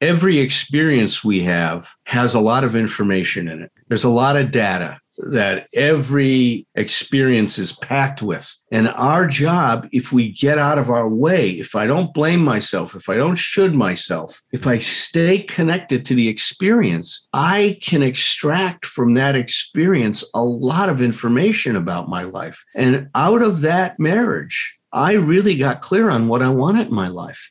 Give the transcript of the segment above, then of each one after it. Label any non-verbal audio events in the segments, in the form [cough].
every experience we have has a lot of information in it. There's a lot of data that every experience is packed with. And our job, if we get out of our way, if I don't blame myself, if I don't should myself, if I stay connected to the experience, I can extract from that experience a lot of information about my life. And out of that marriage, I really got clear on what I wanted in my life.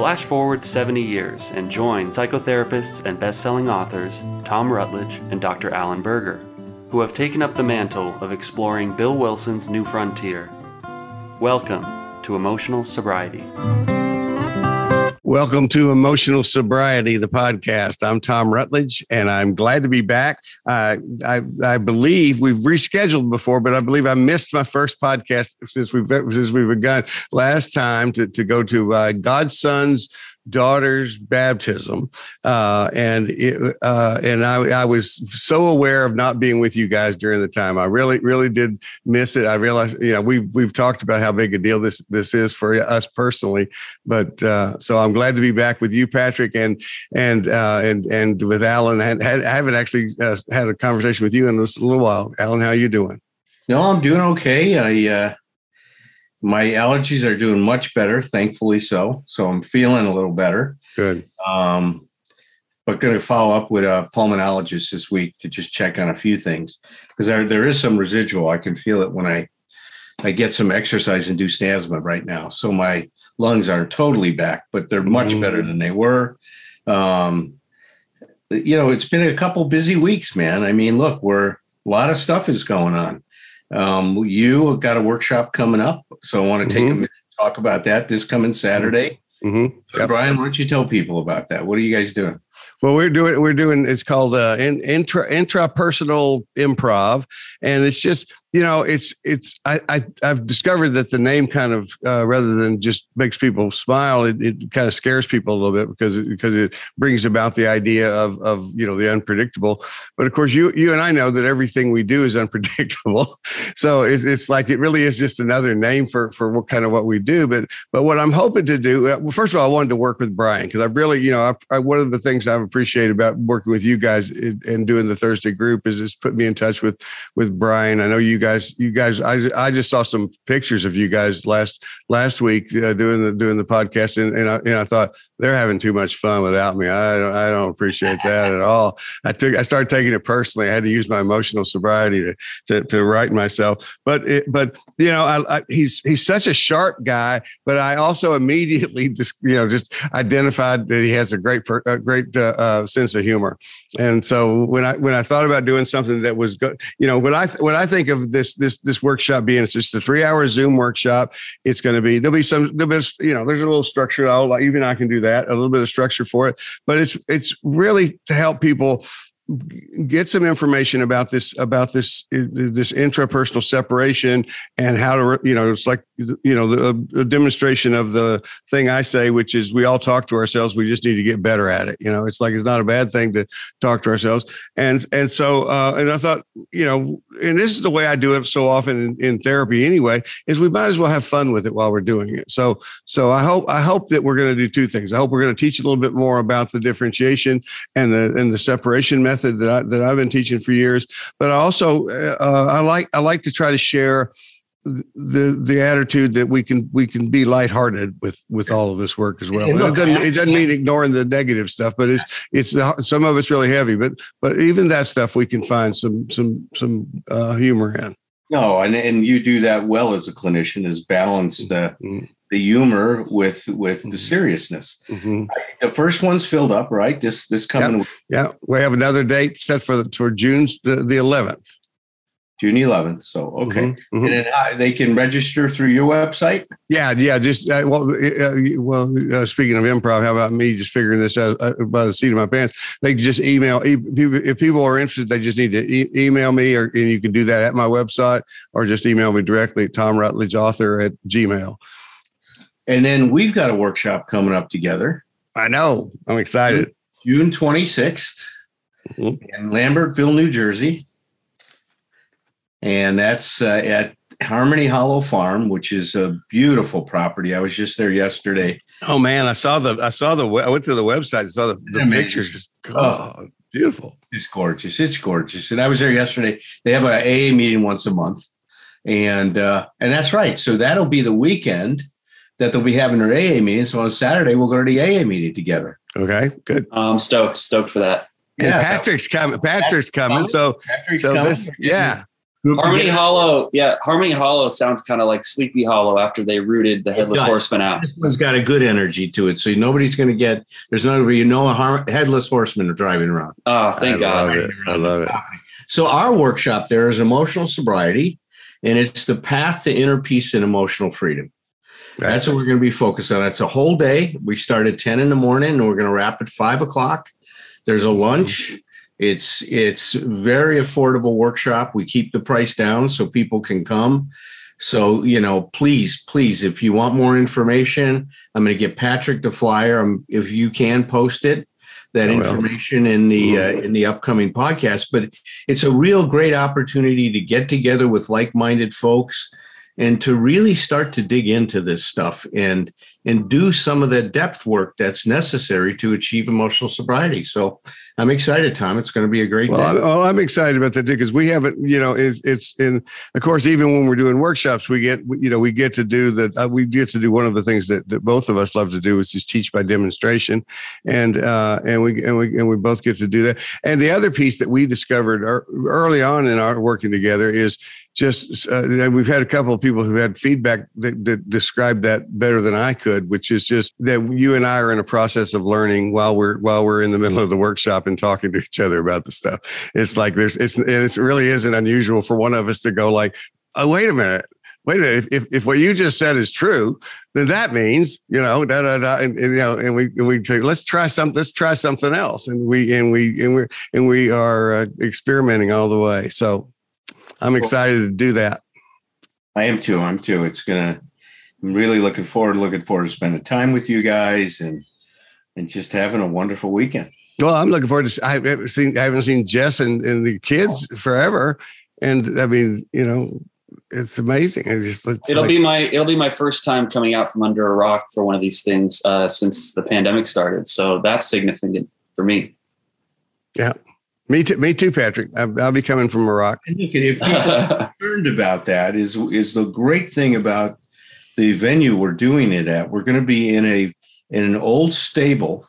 Flash forward 70 years and join psychotherapists and best-selling authors Tom Rutledge and Dr. Alan Berger, who have taken up the mantle of exploring Bill Wilson's new frontier. Welcome to Emotional Sobriety. Welcome to Emotional Sobriety, the podcast. I'm Tom Rutledge, and I'm glad to be back. Uh, I, I believe we've rescheduled before, but I believe I missed my first podcast since we've since we've begun last time to, to go to uh, God's Son's daughter's baptism, uh, and it, uh, and I, I was so aware of not being with you guys during the time. I really, really did miss it. I realized, you know, we've we've talked about how big a deal this this is for us personally, but uh, so I'm glad to be back with you, Patrick, and and uh, and and with Alan. I, had, I haven't actually uh, had a conversation with you in a little while. Alan, how are you doing? No, I'm doing okay. I uh, my allergies are doing much better, thankfully so. So I'm feeling a little better. Good. Um, but going to follow up with a pulmonologist this week to just check on a few things because there, there is some residual. I can feel it when I I get some exercise induced asthma right now. So my lungs aren't totally back, but they're much mm. better than they were. Um, you know, it's been a couple busy weeks, man. I mean, look, we're a lot of stuff is going on. Um, you have got a workshop coming up, so I want to take mm-hmm. a minute to talk about that this coming Saturday. Mm-hmm. Yep. Brian, why don't you tell people about that? What are you guys doing? Well, we're doing we're doing it's called uh, in, intra intrapersonal improv, and it's just you know it's it's I, I have discovered that the name kind of uh, rather than just makes people smile, it, it kind of scares people a little bit because it, because it brings about the idea of of you know the unpredictable. But of course, you you and I know that everything we do is [laughs] unpredictable, so it's, it's like it really is just another name for for what kind of what we do. But but what I'm hoping to do, uh, well, first of all, I wanted to work with Brian because I've really you know I, I, one of the things I've appreciate about working with you guys and doing the Thursday group is it's put me in touch with with Brian. I know you guys, you guys, I, I just saw some pictures of you guys last last week uh, doing the doing the podcast, and and I, and I thought they're having too much fun without me. I don't, I don't appreciate that at all. I took I started taking it personally. I had to use my emotional sobriety to to, to right myself. But it, but you know, I, I, he's he's such a sharp guy. But I also immediately just you know just identified that he has a great a great uh, uh, sense of humor. And so when I when I thought about doing something that was good, you know, when I when I think of this this this workshop being it's just a three hour Zoom workshop, it's going to be there'll be some there'll be, you know there's a little structure. I'll even I can do that a little bit of structure for it, but it's it's really to help people get some information about this about this this intrapersonal separation and how to you know it's like you know the, demonstration of the thing I say which is we all talk to ourselves. We just need to get better at it. You know it's like it's not a bad thing to talk to ourselves. And and so uh, and I thought you know and this is the way I do it so often in, in therapy anyway is we might as well have fun with it while we're doing it. So so I hope I hope that we're going to do two things. I hope we're going to teach a little bit more about the differentiation and the and the separation method method that I, that I've been teaching for years. But I also uh, I like I like to try to share the the attitude that we can we can be lighthearted with with all of this work as well. It, doesn't, it doesn't mean ignoring the negative stuff, but it's it's the, some of it's really heavy. But but even that stuff we can find some some some uh, humor in. No, and and you do that well as a clinician is balance the mm-hmm the humor with with the mm-hmm. seriousness. Mm-hmm. The first one's filled up, right? This this coming. Yeah, yeah. we have another date set for for June the eleventh. June 11th. So, okay. Mhm, mhm. And then uh, they can register through your website. Yeah, yeah. Just uh, well, uh, well. Uh, speaking of improv, how about me just figuring this out uh, by the seat of my pants? They can just email e- people- if people are interested. They just need to e- email me, or and you can do that at my website, or just email me directly at Tom Rutledge Author at Gmail. And then we've got a workshop coming up together I know. I'm excited. June 26th Mhm. in Lambertville, New Jersey. And that's uh, at Harmony Hollow Farm, which is a beautiful property. I was just there yesterday. Oh man, I saw the I saw the I went to the website and saw the, the pictures. Just, oh, beautiful. It's gorgeous. It's gorgeous. And I was there yesterday. They have a AA meeting once a month. And uh, and that's right. So that'll be the weekend that they'll be having their AA meeting. So on Saturday, we'll go to the AA meeting together. Okay, good. Oh, I'm stoked, stoked for that. And Patrick's coming. Patrick's coming. So Patrick's so coming. this yeah. Harmony together. Hollow, yeah, Harmony Hollow sounds kind of like Sleepy Hollow after they rooted the Headless. Horseman out. This one's got a good energy to it, so nobody's going to get. There's not going to be no har- headless horsemen driving around. Oh, thank I God. love it. I love it. So our workshop there is emotional sobriety, and it's the path to inner peace and emotional freedom. That's what we're going to be focused on. It's a whole day. We start at 10 in the morning and we're going to wrap at five o'clock. There's a lunch. It's it's very affordable workshop. We keep the price down so people can come. So, you know, please, please, if you want more information, I'm going to get Patrick the flyer. Um, if you can post it, that will. information in the uh, in the upcoming podcast. But it's a real great opportunity to get together with like-minded folks and to really start to dig into this stuff and and do some of the depth work that's necessary to achieve emotional sobriety. So I'm excited, Tom. It's going to be a great Well, I'm, day. well, I'm excited about that too because we haven't, you know, it's it's in. Of course, even when we're doing workshops, we get, you know, we get to do that. uh, we get to do one of the things that, that both of us love to do is just teach by demonstration, and uh, and we and we and we both get to do that. And the other piece that we discovered early on in our working together is just uh, we've had a couple of people who had feedback that, that described that better than I could, which is just that you and I are in a process of learning while we're while we're in the middle of the workshop and talking to each other about the stuff. It's like there's it's and it really isn't unusual for one of us to go like, oh wait a minute. Wait a minute! If, if, if what you just said is true, then that means you know da da da, and, and, you know, and we we say let's try some, let's try something else, and we and we and we and we are uh, experimenting all the way. So I'm excited to do that. I am too. I'm too. It's gonna. I'm really looking forward. Looking forward to spending time with you guys and and just having a wonderful weekend. Well, I'm looking forward to. I haven't seen. I haven't seen Jess and, and the kids forever, and I mean, you know, it's amazing. It's just it's It'll like- be my it'll be my first time coming out from under a rock for one of these things uh, since the pandemic started. So that's significant for me. Me too. Me too, Patrick. I'll, I'll be coming from Iraq. And look, if people [laughs] are concerned about that, is is the great thing about the venue we're doing it at. We're going to be in a in an old stable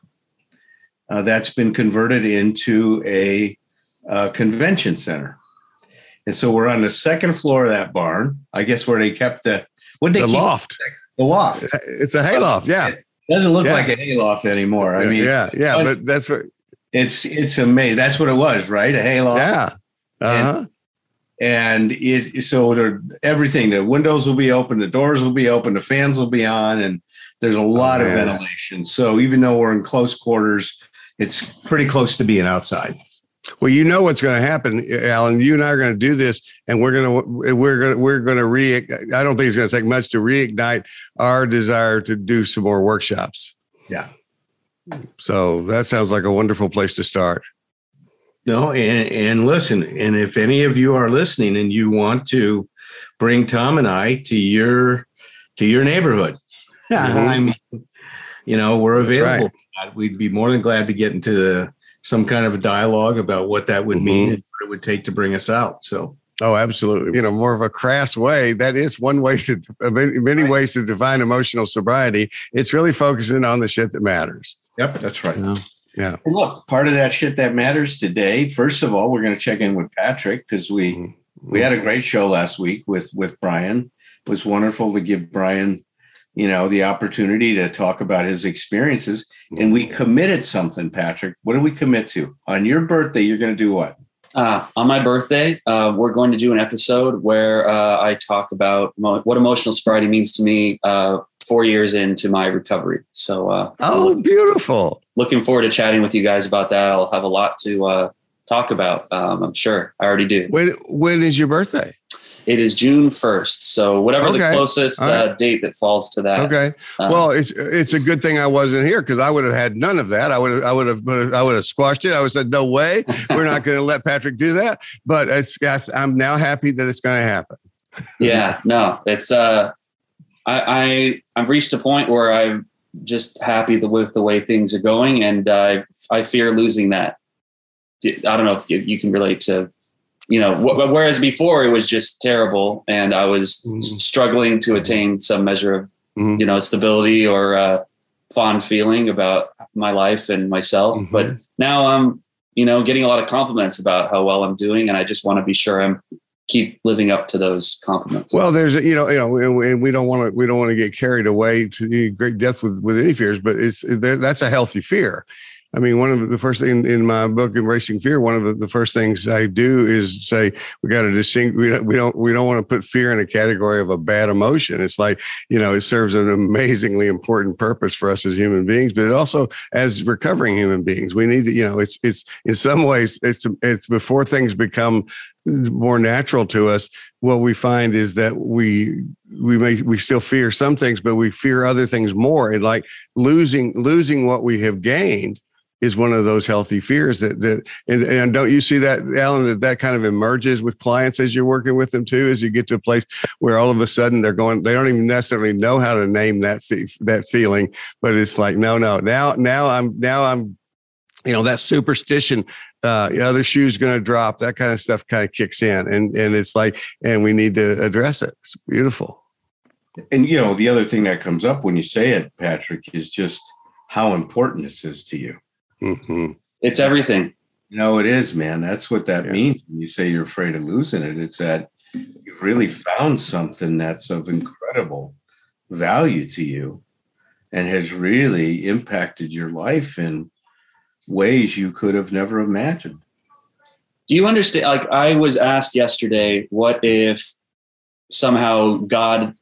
uh, that's been converted into a uh, convention center, and so we're on the second floor of that barn. I guess where they kept the what they The keep loft. the loft. It's a hayloft. Yeah. Doesn't look Yeah. like a hayloft anymore. I mean, yeah, yeah, but- but that's what. It's it's amazing. That's what it was, right? A hayloft. Yeah. Uh huh. and it so there, everything the windows will be open the doors will be open the fans will be on and there's a lot of ventilation so even though we're in close quarters it's pretty close to being outside Well, you know what's going to happen, Alan. You and I are going to do this, and we're going to we're going to we're going to re. I don't think it's going to take much to reignite our desire to do some more workshops. Yeah. So that sounds like a wonderful place to start. no and and listen and if any of you are listening and you want to bring tom and i to your to your neighborhood Mhm. [laughs] i mean you know we're That's right. available we'd be more than glad to get into the, some kind of a dialogue about what that would mean Mhm. and what it would take to bring us out so Oh, absolutely. You know, more of a crass way. That is one way to many many Right. ways to define emotional sobriety. It's really focusing on the shit that matters. Yep, that's right. Yeah. Yeah. And look, part of that shit that matters today. First of all, we're going to check in with Patrick because we Mhm. we had a great show last week with with Brian. It was wonderful to give Brian, you know, the opportunity to talk about his experiences. And we committed something, Patrick. What do we commit to? On your birthday, you're going to do what? Uh, on my birthday, uh, we're going to do an episode where uh, I talk about mo- what emotional sobriety means to me uh, four years into my recovery. So, uh, oh, beautiful. Looking forward to chatting with you guys about that. I'll have a lot to uh, talk about. Um, I'm sure I already do. When, when is your birthday? It is June 1st. So whatever okay. the closest right. uh, date that falls to that. Okay. Um, well, it's it's a good thing I wasn't here because I would have had none of that. I would have I would have I would have squashed it. I would have said no way. We're not going to let Patrick do that. But it's I'm now happy that it's going to happen. yeah. No. It's uh, I I I've reached a point where I'm just happy with the way things are going, and I I fear losing that. I don't know if you, you can relate to you know, wh- whereas before it was just terrible and I was mm-hmm. struggling to attain some measure of, mm-hmm. you know, stability or uh, fond feeling about my life and myself. Mm-hmm. But now I'm, you know, getting a lot of compliments about how well I'm doing. And I just want to be sure I'm keep living up to those compliments. Well, there's, you know, you know, and we don't want to, we don't want to get carried away to great depth with, with any fears, but it's, that's a healthy fear. I mean, one of the first thing in my book, Embracing Fear, one of the first things I do is say we got to distinguish. We don't, we don't we don't want to put fear in a category of a bad emotion. It's like you know, it serves an amazingly important purpose for us as human beings, but it also as recovering human beings, we need to you know, it's it's in some ways it's it's before things become more natural to us what we find is that we we may we still fear some things but we fear other things more and like losing losing what we have gained is one of those healthy fears that that and, and don't you see that alan that that kind of emerges with clients as you're working with them too as you get to a place where all of a sudden they're going they don't even necessarily know how to name that that feeling but it's like no no now now i'm now i'm you know that superstition uh the other shoe's going to drop that kind of stuff kind of kicks in and and it's like and we need to address it. It's beautiful. And you know the other thing that comes up when you say it patrick is just how important this is to you Mm-hmm. It's everything. You know, it is, man. That's what that yeah. means when you say you're afraid of losing it. It's that you've really found something that's of incredible value to you and has really impacted your life in ways you could have never imagined. Do you understand? Like, I was asked yesterday, what if somehow God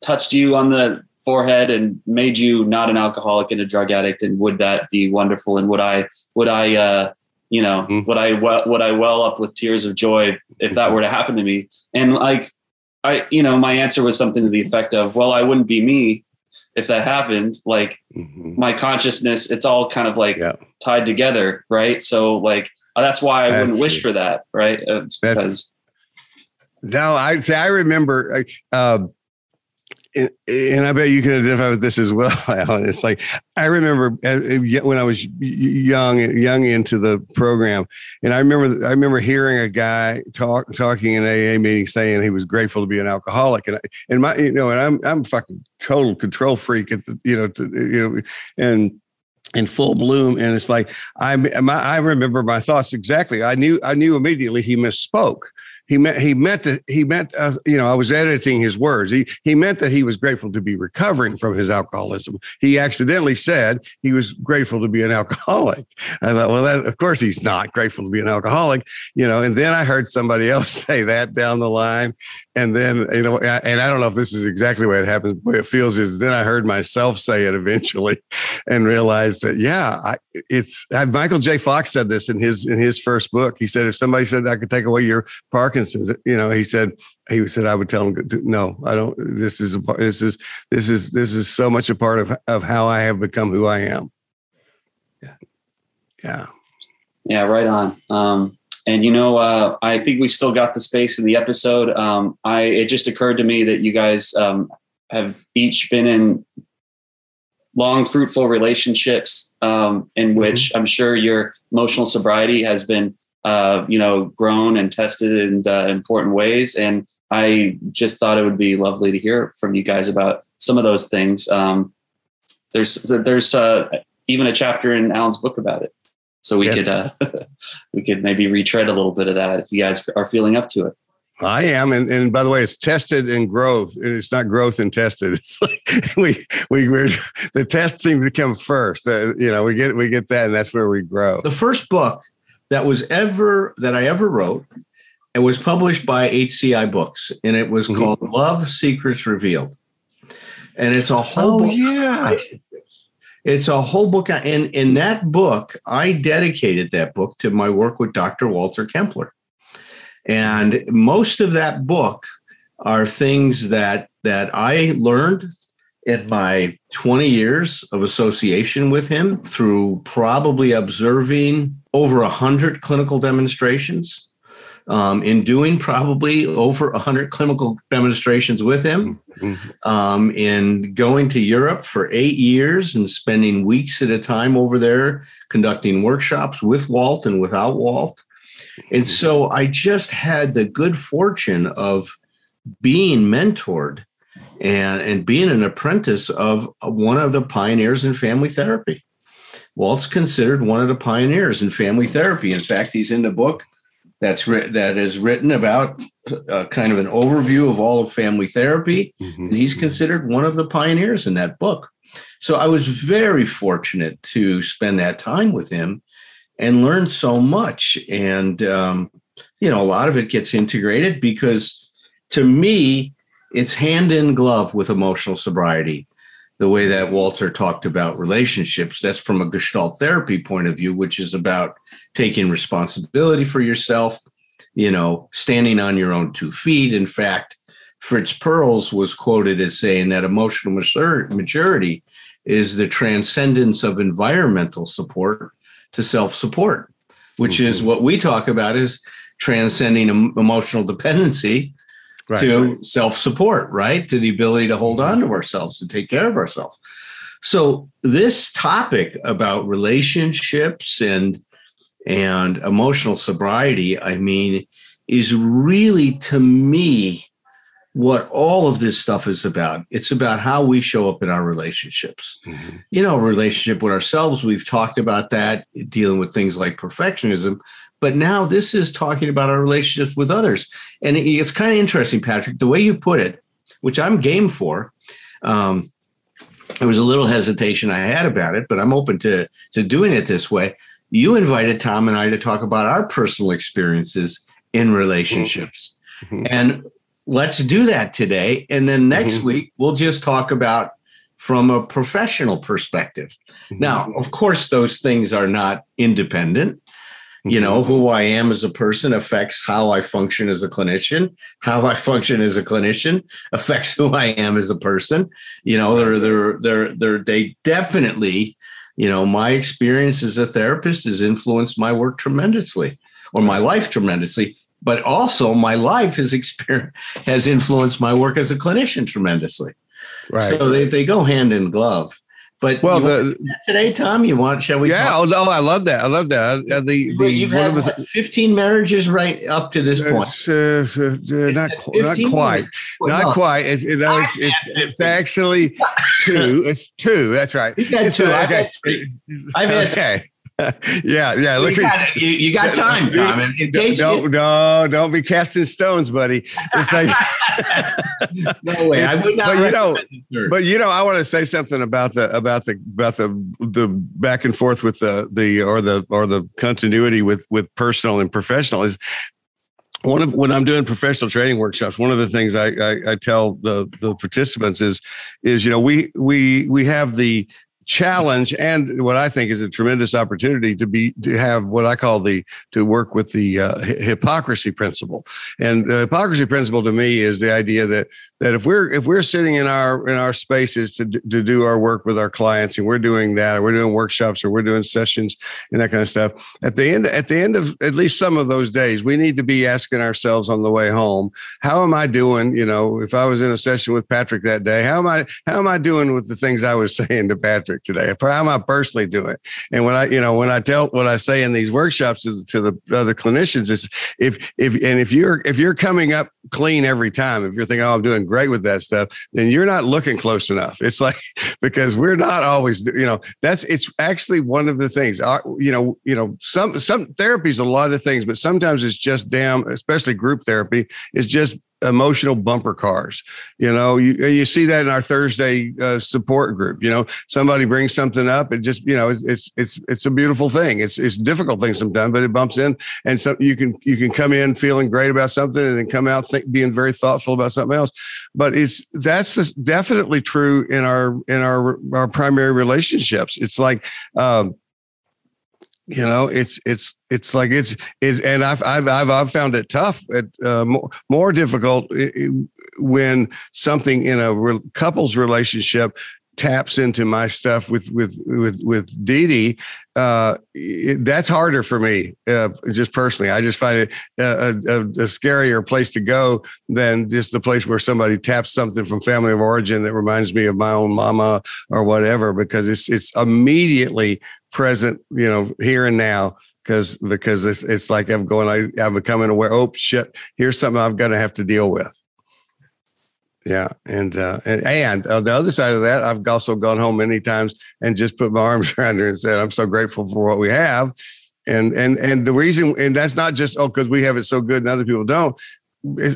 touched you on the forehead and made you not an alcoholic and a drug addict and would that be wonderful? And would i would i uh you know mm. would i would i well up with tears of joy if that were to happen to me? And like i you know my answer was something to the effect of well i wouldn't be me if that happened. Like mm-hmm. my consciousness it's all kind of like yeah. tied together right? So like that's why i that's wouldn't wish for that right? Uh, because no i say i remember uh, and I bet you can identify with this as well, [laughs] Alan. It's like I remember uh, when I was young, young into the program, and I remember I remember hearing a guy talk talking in AA meeting saying he was grateful to be an alcoholic, and and my you know, and I'm I'm fucking total control freak at the you know to, you know and in full bloom and it's like i my, i remember my thoughts exactly i knew i knew immediately he misspoke he meant he meant that he meant uh, you know I was editing his words. He he meant that he was grateful to be recovering from his alcoholism. He accidentally said he was grateful to be an [laughs] alcoholic. I thought, well, that, of course he's not grateful to be an alcoholic, you know. And then I heard somebody [laughs] else say that down the line, and then you know, and I don't know if this is exactly what it happens. Way it feels is then I heard myself say it eventually, [laughs] and realized that yeah, I, it's I, Michael J. Fox said this in his in his first book. He said if somebody said I could take away your Parkinson's Parkinson's. You know, he said he said I would tell him, no, I don't. This is a part. this is this is this is so much a part of of how I have become who I am. Yeah, yeah, yeah. Right on. Um, and you know, uh, I think we still got the space in the episode. Um, I it just occurred to me that you guys um, have each been in long, fruitful relationships um, in mm-hmm. which mm-hmm. I'm sure your emotional sobriety has been uh, you know, grown and tested in uh, important ways. And I just thought it would be lovely to hear from you guys about some of those things. Um, there's there's uh, even a chapter in Alan's book about it, so we yes. could uh, [laughs] we could maybe retread a little bit of that if you guys are feeling up to it. I am, and, and by the way, it's tested and growth. It's not growth and tested. [laughs] It's like we we we're, the test seems to come first. Uh, you know, we get we get that, and that's where we grow. The first book that was ever that I ever wrote. It was published by HCI Books, and it was mm-hmm. called Love Secrets Revealed. And it's a whole oh, yeah. It's a whole book. And in that book, I dedicated that book to my work with Dr. Walter Kempler. And most of that book are things that that I learned in my 20 years of association with him through probably observing over 100 clinical demonstrations um, in doing probably over 100 clinical demonstrations with him, mm-hmm. um, in going to Europe for eight years and spending weeks at a time over there conducting workshops with Walt and without Walt. And mm-hmm. so I just had the good fortune of being mentored and, and being an apprentice of one of the pioneers in family therapy. Walt's considered one of the pioneers in family therapy. In fact, he's in the book that's that is written about uh, kind of an overview of all of family therapy mm-hmm. and he's mm-hmm. considered one of the pioneers in that book so i was very fortunate to spend that time with him and learn so much and um, you know a lot of it gets integrated because to me it's hand in glove with emotional sobriety the way that Walter talked about relationships. That's from a Gestalt therapy point of view, which is about taking responsibility for yourself, you know, standing on your own two feet. In fact, Fritz Perls was quoted as saying that emotional maturity is the transcendence of environmental support to self-support, which mm-hmm. is what we talk about is transcending emotional dependency right, to right. self-support, right? To the ability to hold on to ourselves, to take care of ourselves. So this topic about relationships and and emotional sobriety, I mean, is really to me what all of this stuff is about. It's about how we show up in our relationships. Mm-hmm. You know, relationship with ourselves, we've talked about that, dealing with things like perfectionism, but now this is talking about our relationships with others. And it's kind of interesting, Patrick, the way you put it, which I'm game for. Um, there was a little hesitation I had about it, but I'm open to, to doing it this way. You invited Tom and I to talk about our personal experiences in relationships. Mm-hmm. And let's do that today. And then next mm-hmm. week, we'll just talk about from a professional perspective. Mm-hmm. Now, of course, those things are not independent you know mm-hmm. who i am as a person affects how i function as a clinician how i function as a clinician affects [laughs] who i am as a person. You know they're they're they're, they're they definitely you know my experience as a therapist has influenced my work tremendously or my life tremendously but also my life has experience has influenced my work as a clinician tremendously. Right. so they, they go hand in glove but well, the, today, Tom, you want? Shall we? Yeah. Oh no, I love that. I love that. Uh, the the you've had the, fifteen marriages right up to this point. Uh, uh, not not quite, not quite. It's, you know, it's, it's, it's, actually [laughs] two. It's two. That's right. It's two. Okay. I've had okay [laughs] yeah, yeah. Look, you got, you, you got [laughs] time, Tom. In, in case don't, you, no, don't be casting stones, buddy. It's like [laughs] no way. I would not. But you know, but you know, I want to say something about the about the about the the back and forth with the the or the or the continuity with with personal and professional is one of when I'm doing professional training workshops, one of the things I, I, I tell the the participants is is you know we we we have the challenge and what I think is a tremendous opportunity to be to have what I call the to work with the uh, hypocrisy principle. And the hypocrisy principle to me is the idea that that if we're if we're sitting in our in our spaces to to do our work with our clients and we're doing that or we're doing workshops or we're doing sessions and that kind of stuff at the end at the end of at least some of those days we need to be asking ourselves on the way home how am I doing you know if I was in a session with Patrick that day how am I how am I doing with the things I was [laughs] saying to Patrick today? How am I personally doing? And when I, you know, when I tell what I say in these workshops to, to the other clinicians is if if and if you're if you're coming up clean every time, if you're thinking, oh, I'm doing great with that stuff, then you're not looking close enough. It's like [laughs] because we're not always, you know, that's it's actually one of the things. You know, you know, some some therapy is a lot of things, but sometimes it's just damn, especially group therapy, is just emotional bumper cars. You know, you you see that in our Thursday uh, support group. You know, somebody brings something up, it just you know it's it's it's a beautiful thing. It's it's difficult thing sometimes, but it bumps in, and so you can you can come in feeling great about something, and then come out think, being very thoughtful about something else. But it's that's definitely true in our in our our primary relationships. It's like. Um, you know it's it's it's like it's it's and i've i've i've, I've found it tough at uh, more, more difficult when something in a re- couples relationship taps into my stuff with with with with Dee, uh, it, that's harder for me. Uh, just personally, I just find it a, a, a, scarier place to go than just the place where somebody taps something from family of origin that reminds me of my own mama or whatever, because it's it's immediately present, you know, here and now. Because because it's it's like I'm going, I, I'm becoming aware. Oh shit! Here's something I'm going to have to deal with. Yeah, and uh, and and on the other side of that, I've also gone home many times and just put my [laughs] arms around her and said, "I'm so grateful for what we have," and and and the reason, and that's not just oh because we have it so good and other people don't,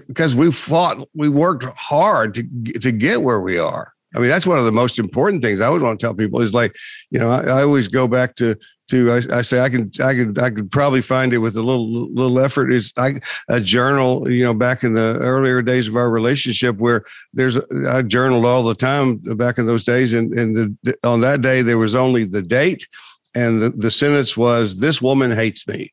because we fought, we worked hard to to get where we are. I mean, that's one of the most important things I would want to tell people is like, you know, I, I always go back to to I, I, say I can I could I could probably find it with a little little effort. Is I, a journal, you know, back in the earlier days of our relationship where there's I journaled all the time back in those days, and and the, on that day there was only the date, and the, the sentence was, "This woman hates me."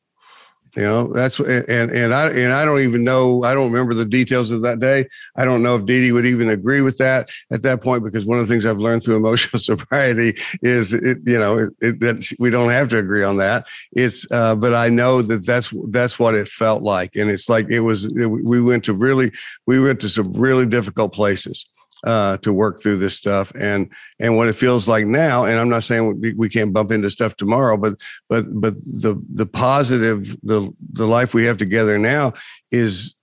You know, that's and and I and I don't even know. I don't remember the details of that day. I don't know if Dee Dee would even agree with that at that point because one of the things I've learned through [laughs] emotional sobriety is it, you know it, it, that we don't have to agree on that. It's uh, but I know that that's that's what it felt like, and it's like it was. we went to really we went to some really difficult places uh, to work through this stuff. And and what it feels like now and i'm not saying we, we can't bump into stuff tomorrow but but but the the positive the the life we have together now is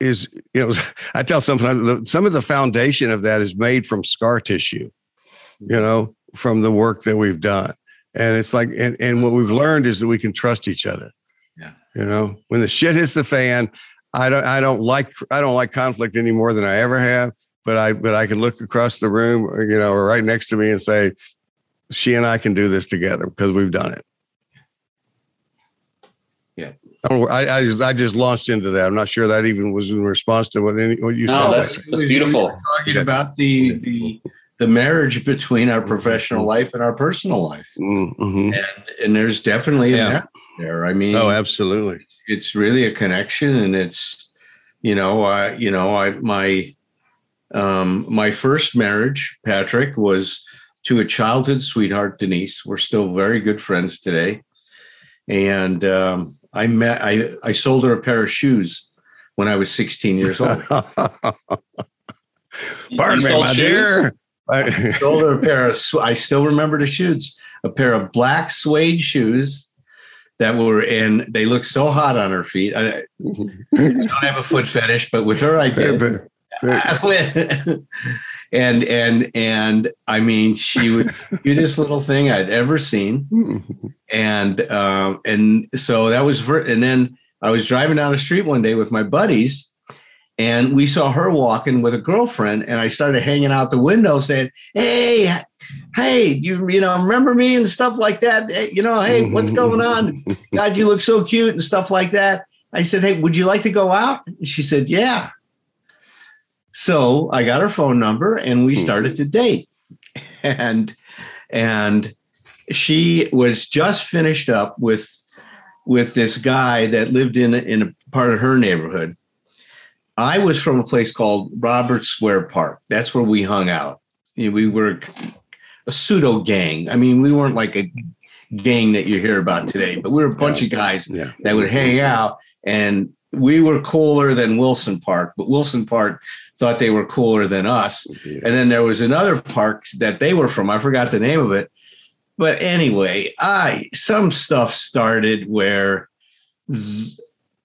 is you know [laughs] i tell sometimes some of the foundation of that is made from scar tissue you know from the work that we've done. And it's like and, and what we've learned is that we can trust each other. Yeah. You know when the shit hits the fan I don't I don't like I don't like conflict any more than I ever have but I but I can look across the room, you know, or right next to me and say, she and I can do this together because we've done it. Yeah. I, I, I just launched into that. I'm not sure that even was in response to what any what you no, said. that's that's beautiful. We talking about the the the marriage between our professional mm-hmm. life and our personal life, mm-hmm. and and there's definitely yeah. there. I mean, oh, absolutely. It's really a connection, and it's you know, I you know, I my um, my first marriage, Patrick, was to a childhood sweetheart, Denise. We're still very good friends today. And um, I met, I, I sold her a pair of shoes when I was 16 years old. [laughs] Pardon me, my dear. I sold her a pair of, I still remember the shoes, a pair of black suede shoes that were in, they looked so hot on her feet. I, I don't have a foot fetish, but with her, I [laughs] did. [laughs] and and and I mean, she was the cutest little thing I'd ever seen, and um, and so that was ver- and then I was driving down the street one day with my buddies, and we saw her walking with a girlfriend, and I started hanging out the window saying, "Hey." Hey, you you know remember me and stuff like that? Hey, you know, hey, what's going on? God, you look so cute and stuff like that. I said, hey, would you like to go out? And she said, yeah. So I got her phone number and we hmm. started to date. [laughs] And and she was just finished up with with this guy that lived in in a part of her neighborhood. I was from a place called Robert Square Park. That's where we hung out. We were a pseudo gang. I mean, we weren't like a gang that you hear about today, but we were a bunch yeah. of guys yeah. that would hang out and we were cooler than Wilson Park, but Wilson Park thought they were cooler than us. Yeah. And then there was another park that they were from. I forgot the name of it. But anyway, I some stuff started where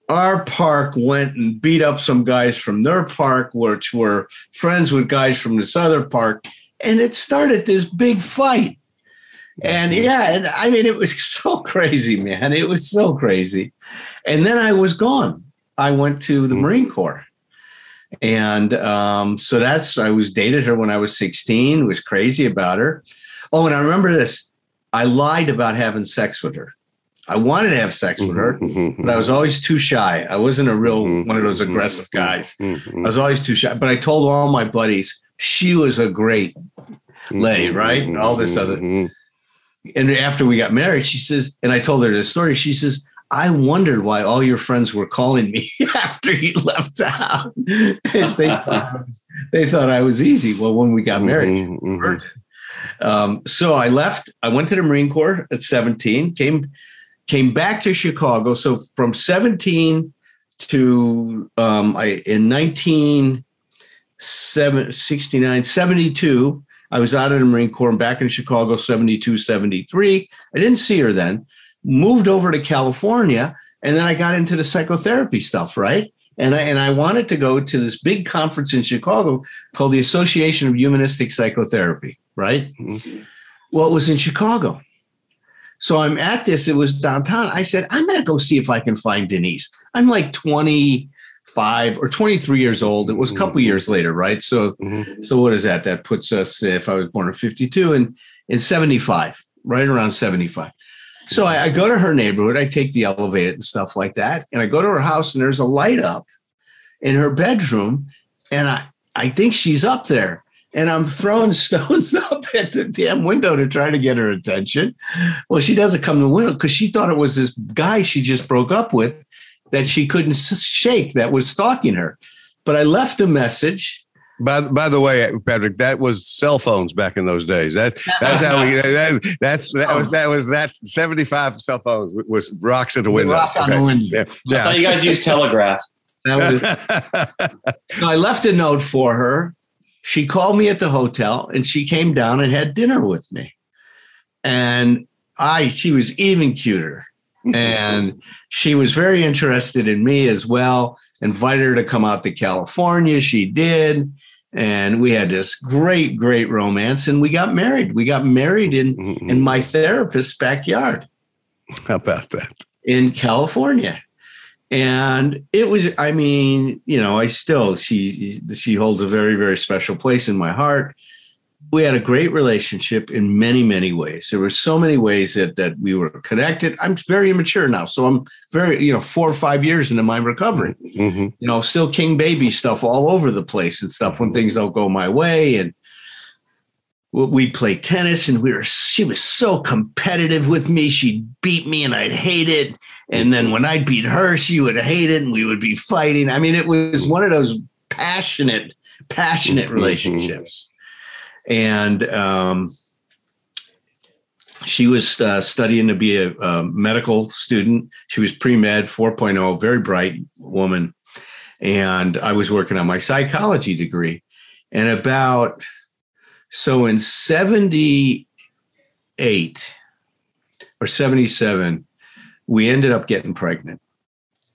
our park went and beat up some guys from their park, which were friends with guys from this other park, and it started this big fight. And mm-hmm. yeah, and I mean, it was [laughs] so crazy, man. It was so crazy. And then I was gone. I went to the mm-hmm. Marine Corps And um, so that's I was dated her when I was 16, was crazy about her. Oh, and I remember this. I lied about having sex with her. I wanted to have sex with her, Mm-hmm. mm-hmm but I was always too shy. I wasn't a real mm-hmm, one of those aggressive mm-hmm, guys. I was always too shy. But I told all my buddies she was a great lay, right? And all this other. And after we got married, she says, and I told her this story. She says, I wondered why all your friends were calling me [laughs] after you left town. They, thought I was- they thought I was easy. Well, when we got married, Mm-hmm. um, so I left. I went to the Marine Corps at 17. Came came back to Chicago. So from 17 to um, I in 1969, 72, I was out of the Marine Corps and back in Chicago 72, 73. I didn't see her then. Moved over to California, and then I got into the psychotherapy stuff, right? And I, and I wanted to go to this big conference in Chicago called the Association of Humanistic Psychotherapy, right? Mhm. Well, it was in Chicago. So I'm at this, it was downtown. I said, I'm going to go see if I can find Denise. I'm like 25 or 23 years old. It was a couple years later, right? So, Mhm. so what is that? That puts us, if I was born in 52 and in 75, right around 75. So I, I go to her neighborhood, I take the elevator and stuff like that. And I go to her house and there's a light up in her bedroom. And I, I think she's up there. And I'm throwing [laughs] stones up at the damn window to try to get her attention. Well, she doesn't come to the window because she thought it was this guy she just broke up with that she couldn't shake that was stalking her. But I left a message. By, by the way, Patrick, that was cell phones back in those days. That that's how we. [laughs] That, that's that was oh. that was that seventy five cell phones was rocks at the window. Rock on the window. Yeah, I thought you guys used telegraph. [laughs] That was, So I left a note for her. She called me at the hotel and she came down and had dinner with me. And I, she was even cuter. [laughs] And she was very interested in me as well. Invited her to come out to California. She did. And we had this great, great romance. And we got married. We got married in, in mm-hmm. my therapist's backyard How about that? in California. And it was, I mean, you know, I still, she, she holds a very, very special place in my heart. We had a great relationship in many, many ways. There were so many ways that, that we were connected. I'm very immature now. So I'm very, you know, four or five years into my recovery, Mhm. you know, still king baby stuff all over the place and stuff when things don't go my way. And we play tennis and we were, she was so competitive with me. She'd beat me and I'd hate it. And then when I'd beat her, she would hate it and we would be fighting. I mean, it was one of those passionate, passionate Mhm. relationships. And um, she was uh, studying to be a, a medical student. She was pre med 4.0, very bright woman. And I was working on my psychology degree. And about, so in 78 or 77, we ended up getting pregnant.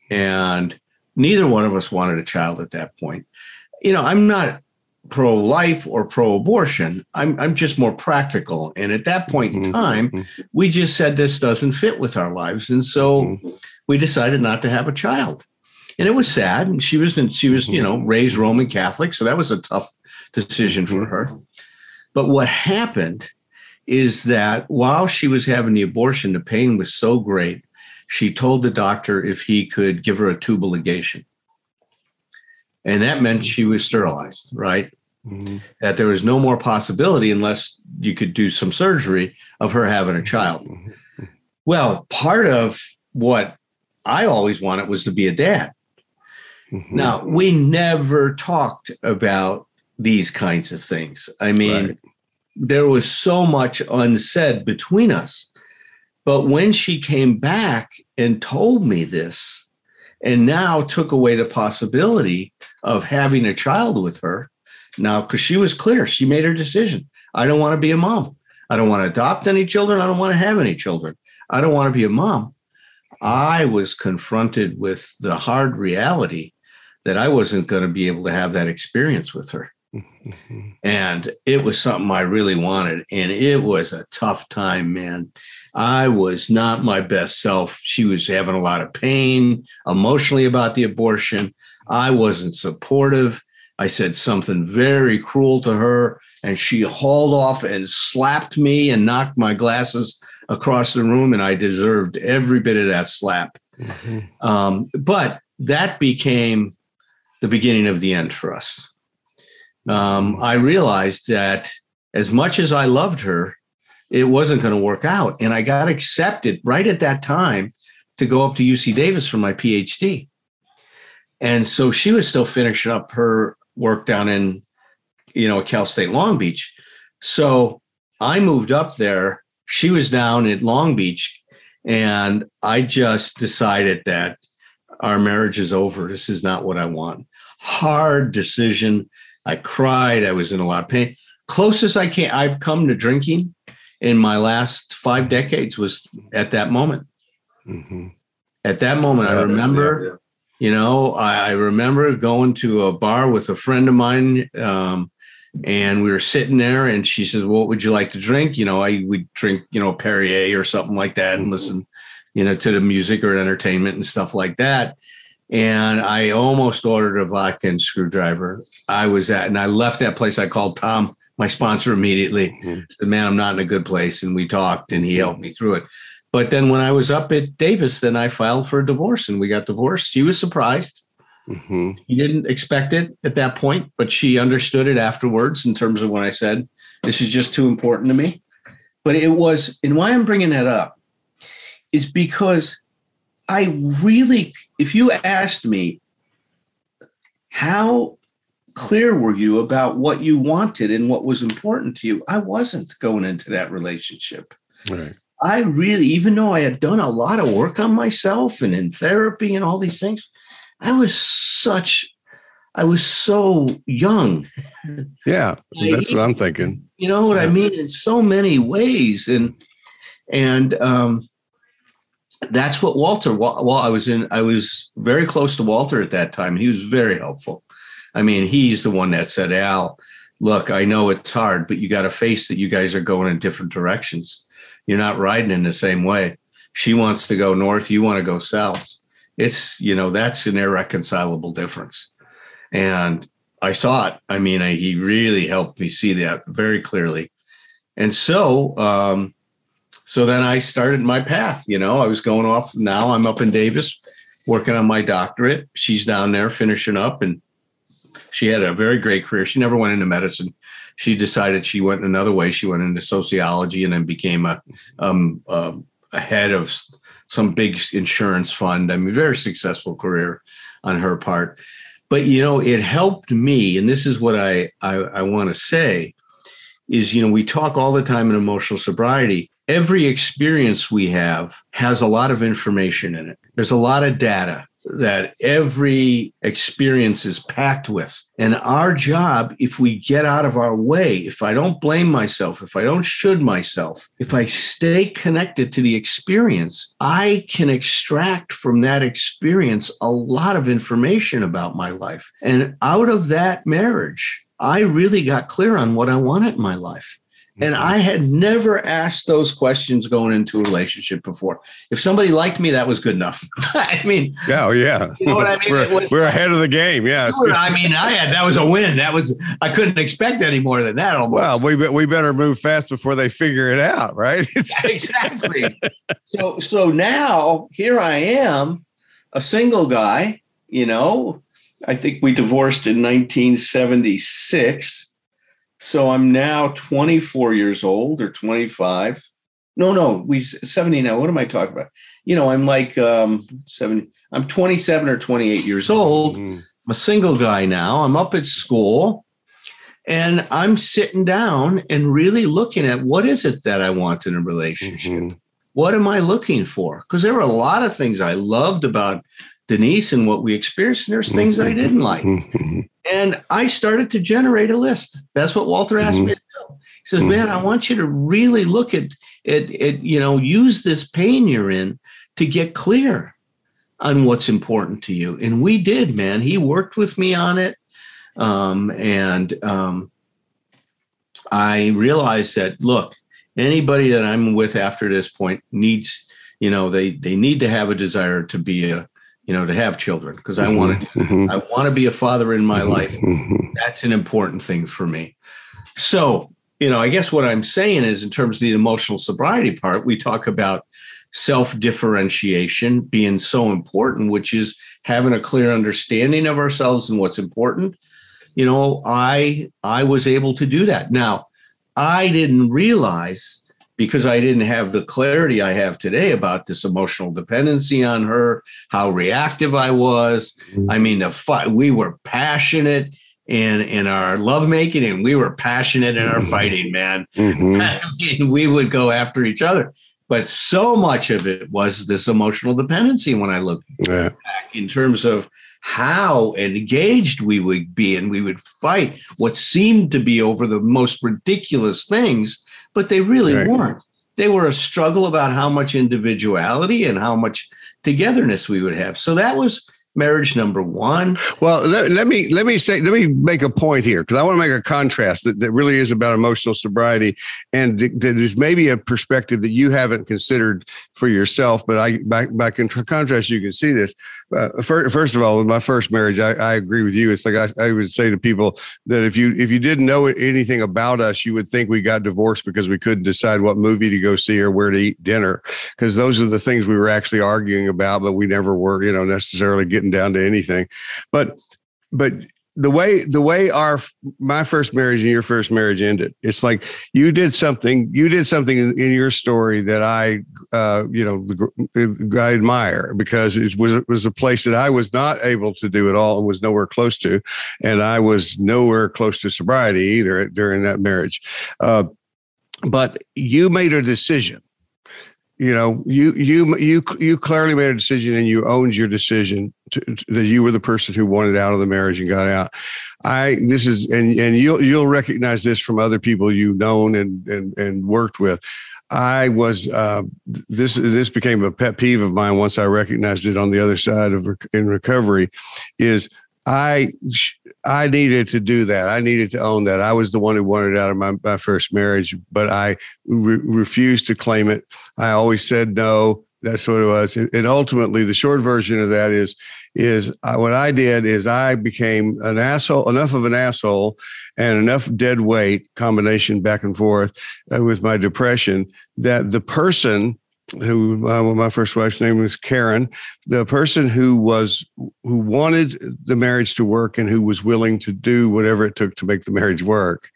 And neither one of us wanted a child at that point. You know, I'm not pro life or pro abortion. I'm, I'm just more practical. And at that point in Mhm. time, we just said this doesn't fit with our lives. And so Mhm. we decided not to have a child. And it was sad. And she was, she was, you know, raised Roman Catholic. So that was a tough decision for her. But what happened is that while she was having the abortion, the pain was so great. She told the doctor if he could give her a tubal ligation. And that meant she was sterilized, right? Mhm. That there was no more possibility unless you could do some surgery of her having a child. Well, part of what I always wanted was to be a dad. Mhm. Now, we never talked about these kinds of things. I mean, Right. there was so much unsaid between us. But when she came back and told me this, and now took away the possibility of having a child with her, now, because she was clear, she made her decision. I don't want to be a mom. I don't want to adopt any children. I don't want to have any children. I don't want to be a mom. I was confronted with the hard reality that I wasn't going to be able to have that experience with her. Mhm. And it was something I really wanted. And it was a tough time, man. I was not my best self. She was having a lot of pain emotionally about the abortion. I wasn't supportive. I said something very cruel to her, and she hauled off and slapped me and knocked my glasses across the room, and I deserved every bit of that slap. Mm-hmm. Um, but that became the beginning of the end for us. Um, I realized that as much as I loved her, it wasn't going to work out. And I got accepted right at that time to go up to UC Davis for my PhD. And so she was still finishing up her work down in, you know, Cal State Long Beach. So I moved up there. She was down at Long Beach. And I just decided that our marriage is over. This is not what I want. Hard decision. I cried. I was in a lot of pain. Closest I can, I've come to drinking in my last five decades was at that moment. Mm-hmm. At that moment, I remember you know, I, I, remember going to a bar with a friend of mine, um, and we were sitting there, and she says, "What would you like to drink?" You know, I would drink, you know, Perrier or something like that, and listen, you know, to the music or entertainment and stuff like that. And I almost ordered a vodka and screwdriver. I was at, and I left that place. I called Tom, my sponsor, immediately. Mm-hmm. Said, "Man, I'm not in a good place," and we talked, and he helped me through it. But then when I was up at Davis, then I filed for a divorce and we got divorced. She was surprised. Mm-hmm. He didn't expect it at that point, but she understood it afterwards in terms of when I said, this is just too important to me. But it was, and why I'm bringing that up is because I really, if you asked me, how clear were you about what you wanted and what was important to you? I wasn't going into that relationship. Right. I really, even though I had done a lot of work on myself and in therapy and all these things, I was such, I was so young. [laughs] Yeah, that's I, what I'm thinking. You know what yeah. I mean? In so many ways, and and um, that's what Walter. While I was in, I was very close to Walter at that time, and he was very helpful. I mean, he's the one that said, "Al, look, I know it's hard, but you got to face that you guys are going in different directions." You're not riding in the same way. She wants to go north, you want to go south. It's, you know, that's an irreconcilable difference. And I saw it. I mean, I, he really helped me see that very clearly. And so, um, so then I started my path. You know, I was going off. Now I'm up in Davis working on my doctorate. She's down there finishing up, and she had a very great career. She never went into medicine she decided she went another way. She went into sociology and then became a um, a head of some big insurance fund. I mean, very successful career on her part. But you know, it helped me, and this is what I I, I want to say is you know we talk all the time in emotional sobriety every experience we have has a lot of information in it there's a lot of data that every experience is packed with. And our job, if we get out of our way, if I don't blame myself, if I don't should myself, if I stay connected to the experience, I can extract from that experience a lot of information about my life. And out of that marriage, I really got clear on what I wanted in my life. And mm-hmm. I had never asked those questions going into a relationship before. If somebody liked me, that was good enough. [laughs] I mean, yeah, oh, yeah. You know what I mean? we're, was, we're, ahead of the game. Yeah. I mean, I had that was a win. That was I couldn't expect any more than that. Almost. Well, we we better move fast before they figure it out, right? [laughs] [laughs] exactly. so so now here I am, a single guy. You know, I think we divorced in 1976 so I'm now 24 years old or 25. No, no, we 70 now. What am I talking about? You know, I'm like um 70, I'm 27 or 28 years old. Mm-hmm. I'm a single guy now. I'm up at school and I'm sitting down and really looking at what is it that I want in a relationship? Mm-hmm. What am I looking for? Because there were a lot of things I loved about Denise and what we experienced. And there's things I didn't like. Mm-hmm. And I started to generate a list. That's what Walter asked mm-hmm. me to do. He says, mm-hmm. Man, I want you to really look at it, it, you know, use this pain you're in to get clear on what's important to you. And we did, man. He worked with me on it. Um, and um, I realized that, look, anybody that I'm with after this point needs, you know, they they need to have a desire to be a you know, to have children because I want to. Mhm. I want to be a father in my life. Mhm. That's an important thing for me. So, you know, I guess what I'm saying is, in terms of the emotional sobriety part, we talk about self differentiation being so important, which is having a clear understanding of ourselves and what's important. You know, I I was able to do that. Now, I didn't realize because I didn't have the clarity I have today about this emotional dependency on her, how reactive I was. I mean, the fight, we were passionate in in our lovemaking and we were passionate in our fighting, man. Mhm. [laughs] I mean, we would go after each other. But so much of it was this emotional dependency when I look Yeah. back in terms of how engaged we would be and we would fight what seemed to be over the most ridiculous things, but they really Right. weren't. They were a struggle about how much individuality and how much togetherness we would have. So that was marriage number one. Well, let, let me let me say let me make a point here because I want to make a contrast that, that really is about emotional sobriety, and th- that is maybe a perspective that you haven't considered for yourself. But I, by, by con- contrast, you can see this. Uh, first, first of all, with my first marriage, I, I agree with you. It's like I, I would say to people that if you if you didn't know anything about us, you would think we got divorced because we couldn't decide what movie to go see or where to eat dinner, because those are the things we were actually arguing about, but we never were, you know, necessarily getting down to anything. But but the way the way our my first marriage and your first marriage ended it's like you did something you did something in, in your story that i uh you know the, i admire because it was it was a place that i was not able to do at all and was nowhere close to. And i was nowhere close to sobriety either during that marriage. Uh but you made a decision. You know you you you you clearly made a decision and you owned your decision to, that you were the person who wanted out of the marriage and got out i this is and and you'll you'll recognize this from other people you've known and and and worked with i was uh this this became a pet peeve of mine once i recognized it on the other side of in recovery is i I needed to do that. I needed to own that. I was the one who wanted out of my, my first marriage, but I re- refused to claim it. I always said no. That's what it was. And ultimately, the short version of that is, is I, what I did is I became an asshole, enough of an asshole, and enough dead weight combination back and forth uh, with my depression that the person who uh, well, my first wife's name was Karen, the person who was who wanted the marriage to work and who was willing to do whatever it took to make the marriage work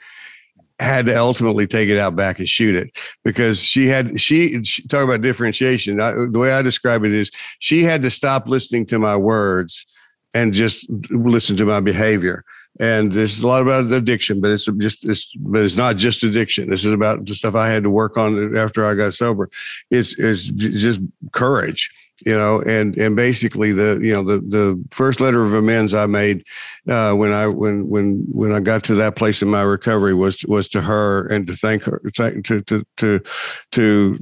had to ultimately take it out back and shoot it because she had she, she talk about differentiation. I, the way i describe it is she had to stop listening to my words and just listen to my behavior. And this is a lot about addiction but it's just it's but it's not just addiction. This is about the stuff i had to work on after i got sober. It's it's just courage you know and and basically the you know the the first letter of amends i made uh when i when when when i got to that place in my recovery was was to her and to thank her thank- to to to to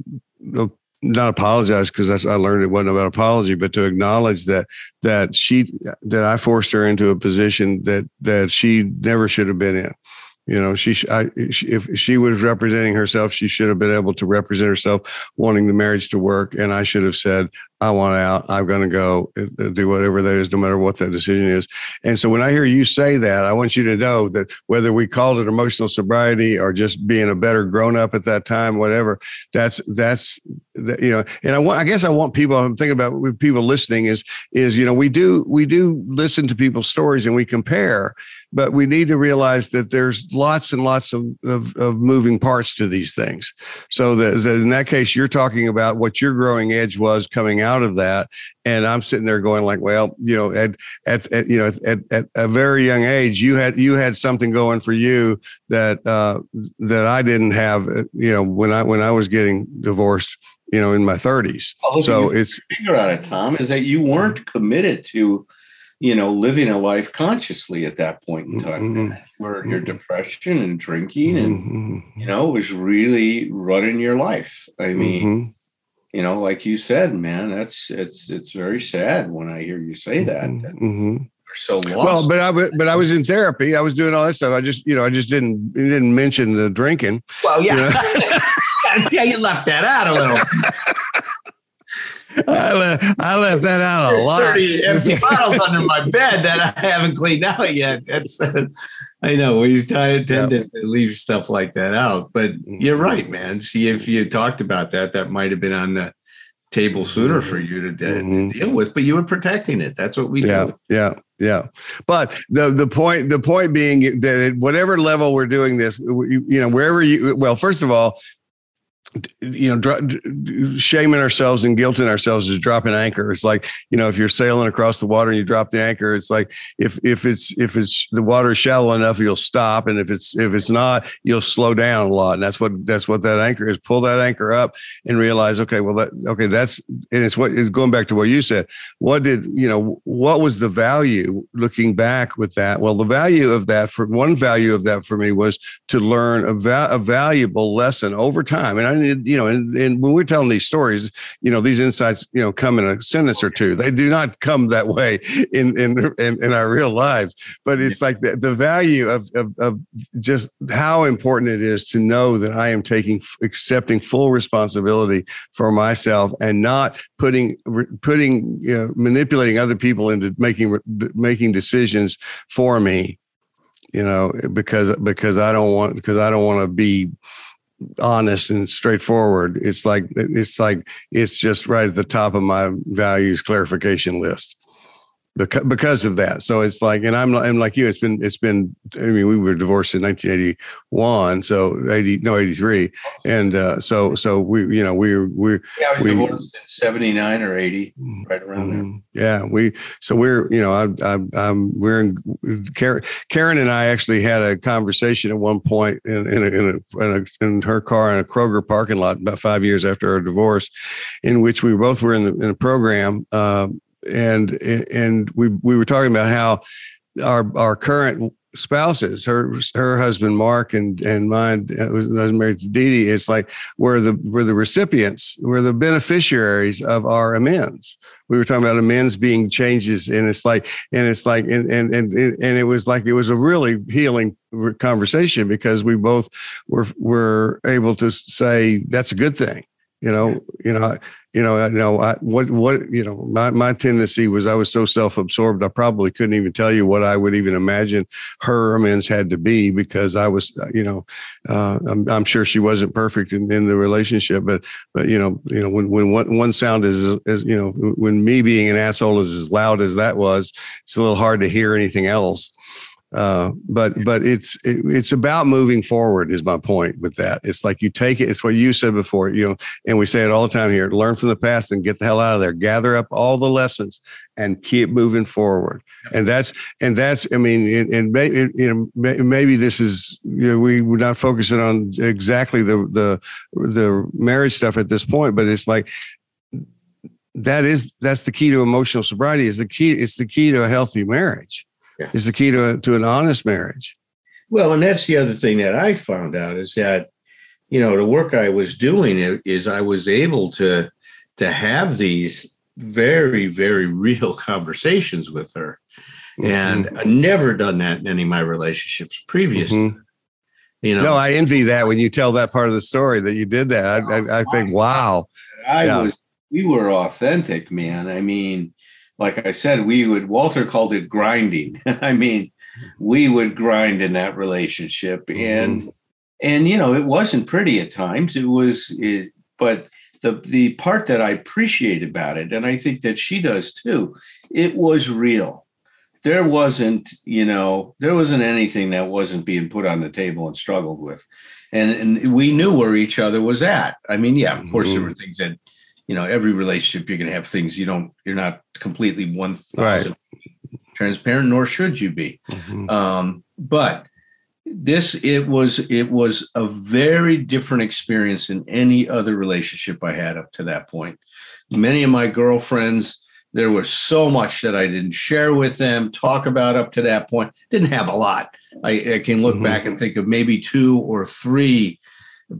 uh, not apologize because I learned it wasn't about apology, but to acknowledge that that she that I forced her into a position that that she never should have been in. You know, she, I, if she was representing herself, she should have been able to represent herself, wanting the marriage to work. And I should have said, "I want out. I'm going to go uh, do whatever that is, no matter what that decision is." And so, when I hear you say that, I want you to know that whether we called it emotional sobriety or just being a better grown up at that time, whatever, that's that's that, you know. And I want, I guess, I want people. I'm thinking about people listening is is you know we do we do listen to people's stories and we compare but we need to realize that there's lots and lots of, of, of moving parts to these things. So that in that case, you're talking about what your growing edge was coming out of that. And I'm sitting there going like, well, you know, at, at, at you know, at, at a very young age, you had, you had something going for you that, uh, that I didn't have, uh, you know, when I, when I was getting divorced, you know, in my thirties. Although So it's, figure out it, Tom, is that you weren't committed to, you know, living a life consciously at that point in time. Mhm. Where your depression and drinking and Mhm. you know was really running your life. I mean, Mhm. You know, like you said, man, that's it's it's very sad when I hear you say that. that Mhm. You're so lost. Well, but I but I was in therapy. I was doing all that stuff. I just you know I just didn't didn't mention the drinking. well, yeah, you [laughs] yeah, you left that out a little. [laughs] I, left, I left that out a There's lot. 30 empty [laughs] bottles under my bed that I haven't cleaned out yet. That's [laughs] I know we tend to leave stuff like that out, but you're right, man. See, if you talked about that, that might have been on the table sooner for you to, de- to Mhm. deal with. But you were protecting it. That's what we yeah do. yeah yeah but the the point the point being that at whatever level we're doing this you, you know wherever you well first of all you know shaming ourselves and guilting ourselves is dropping anchor. It's like you know if you're sailing across the water and you drop the anchor it's like if if it's if it's the water is shallow enough you'll stop. And if it's if it's not you'll slow down a lot. And that's what that's what that anchor is. Pull that anchor up and realize okay well that okay that's and it's what it's going back to what you said. What did you know what was the value looking back with that? Well the value of that for one value of that for me was to learn a, va- a valuable lesson over time. And i need you know and, and when we're telling these stories you know these insights you know come in a sentence or two. They do not come that way in in in, in our real lives. But it's like the, the value of, of of just how important it is to know that i am taking accepting full responsibility for myself and not putting putting you know, manipulating other people into making making decisions for me you know because because i don't want because i don't want to be honest and straightforward. It's like it's like it's just right at the top of my values clarification list because because of that. So it's like, and I'm I'm like you. It's been it's been. I mean, we were divorced in 1981, so 80 no 83, and uh, so so we you know we we Yeah, I was We- divorced in 79 or 80, right around there. Mhm. Yeah, we so we're you know I I I'm we're in Karen, Karen and I actually had a conversation at one point in in a, in, a, in, a, in her car in a Kroger parking lot about five years after our divorce, in which we both were in the in a program um, and and we we were talking about how our our current spouses her her husband Mark and and mine uh, was, married to Dee Dee it's like we're the we're the recipients we're the beneficiaries of our amends. We were talking about amends being changes and it's like and it's like and and and, and it was like it was a really healing conversation because we both were were able to say that's a good thing you know you know you know you know I, what what you know my, my tendency was i was so self-absorbed i probably couldn't even tell you what i would even imagine her amends had to be because i was you know uh, I'm, I'm sure she wasn't perfect in, in the relationship but but you know you know when when one, one sound is is you know when me being an asshole is as loud as that was it's a little hard to hear anything else uh, but but it's it, it's about moving forward is my point with that. It's like you take it it's what you said before you know and we say it all the time here learn from the past and get the hell out of there. Gather up all the lessons and keep moving forward. And that's and that's i mean and, and may, you know maybe this is you know we we're not focusing on exactly the the the marriage stuff at this point but it's like that is that's the key to emotional sobriety is the key it's the key to a healthy marriage Yeah. is the key to, to an honest marriage Well, and that's the other thing that I found out is that, you know, the work I was doing is I was able to to have these very, very [laughs] real conversations with her. And I never done that in any of my relationships previous. Mhm. You know, no i envy that when you tell that part of the story that you did that i, I, I think wow I Yeah. was we were authentic, man. I mean, like I said, we would Walter called it grinding. [laughs] I mean, we would grind in that relationship and and you know, it wasn't pretty at times. It was it, but the the part that I appreciate about it and I think that she does too, it was real. There wasn't, you know, there wasn't anything that wasn't being put on the table and struggled with. And and we knew where each other was at. I mean, yeah, of course there Mhm. were things that you know every relationship you're going to have things you don't you're not completely 1000 transparent nor should you be Mhm. um, but this it was it was a very different experience than any other relationship i had up to that point many of my girlfriends there was so much that i didn't share with them talk about up to that point didn't have a lot i, I can look Mhm. back and think of maybe two or three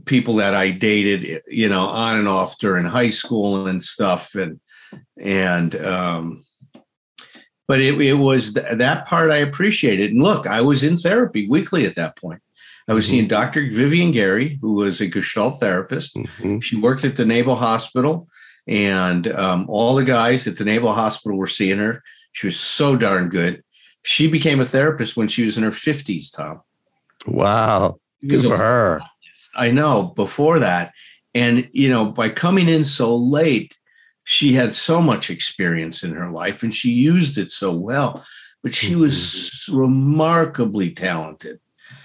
people that i dated you know on and off during high school and stuff and and um but it, it was th- that part I appreciated. And look, I was in therapy weekly at that point. I was Mhm. seeing Dr. Vivian Gary, who was a Gestalt therapist. Mhm. She worked at the Naval Hospital, and um, all the guys at the Naval Hospital were seeing her. She was so darn good. She became a therapist when she was in her 50s, Tom. Wow. Good for her. I know before that. And, you know, by coming in so late, she had so much experience in her life and she used it so well. But she mm-hmm. was remarkably talented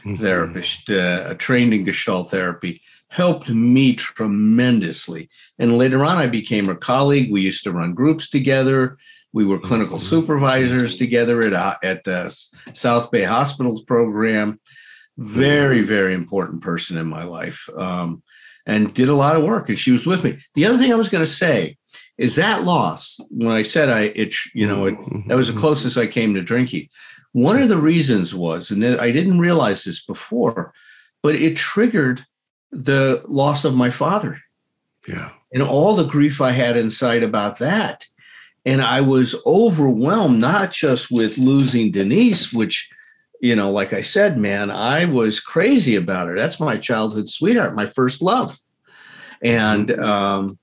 mm-hmm. therapist, uh, trained in Gestalt therapy, helped me tremendously. And later on, I became her colleague. We used to run groups together. We were clinical mm-hmm. supervisors together at, uh, at the South Bay Hospitals program. Very, mm-hmm. very important person in my life. Um, and did a lot of work, and she was with me. The other thing I was going to say is that loss. When I said I, it, you know, it, that was the closest I came to drinking. One of the reasons was, and I didn't realize this before, but it triggered the loss of my father. Yeah. And all the grief I had inside about that. And I was overwhelmed, not just with losing Denise, which, you know, like I said, man, I was crazy about her. That's my childhood sweetheart, my first love. And, um,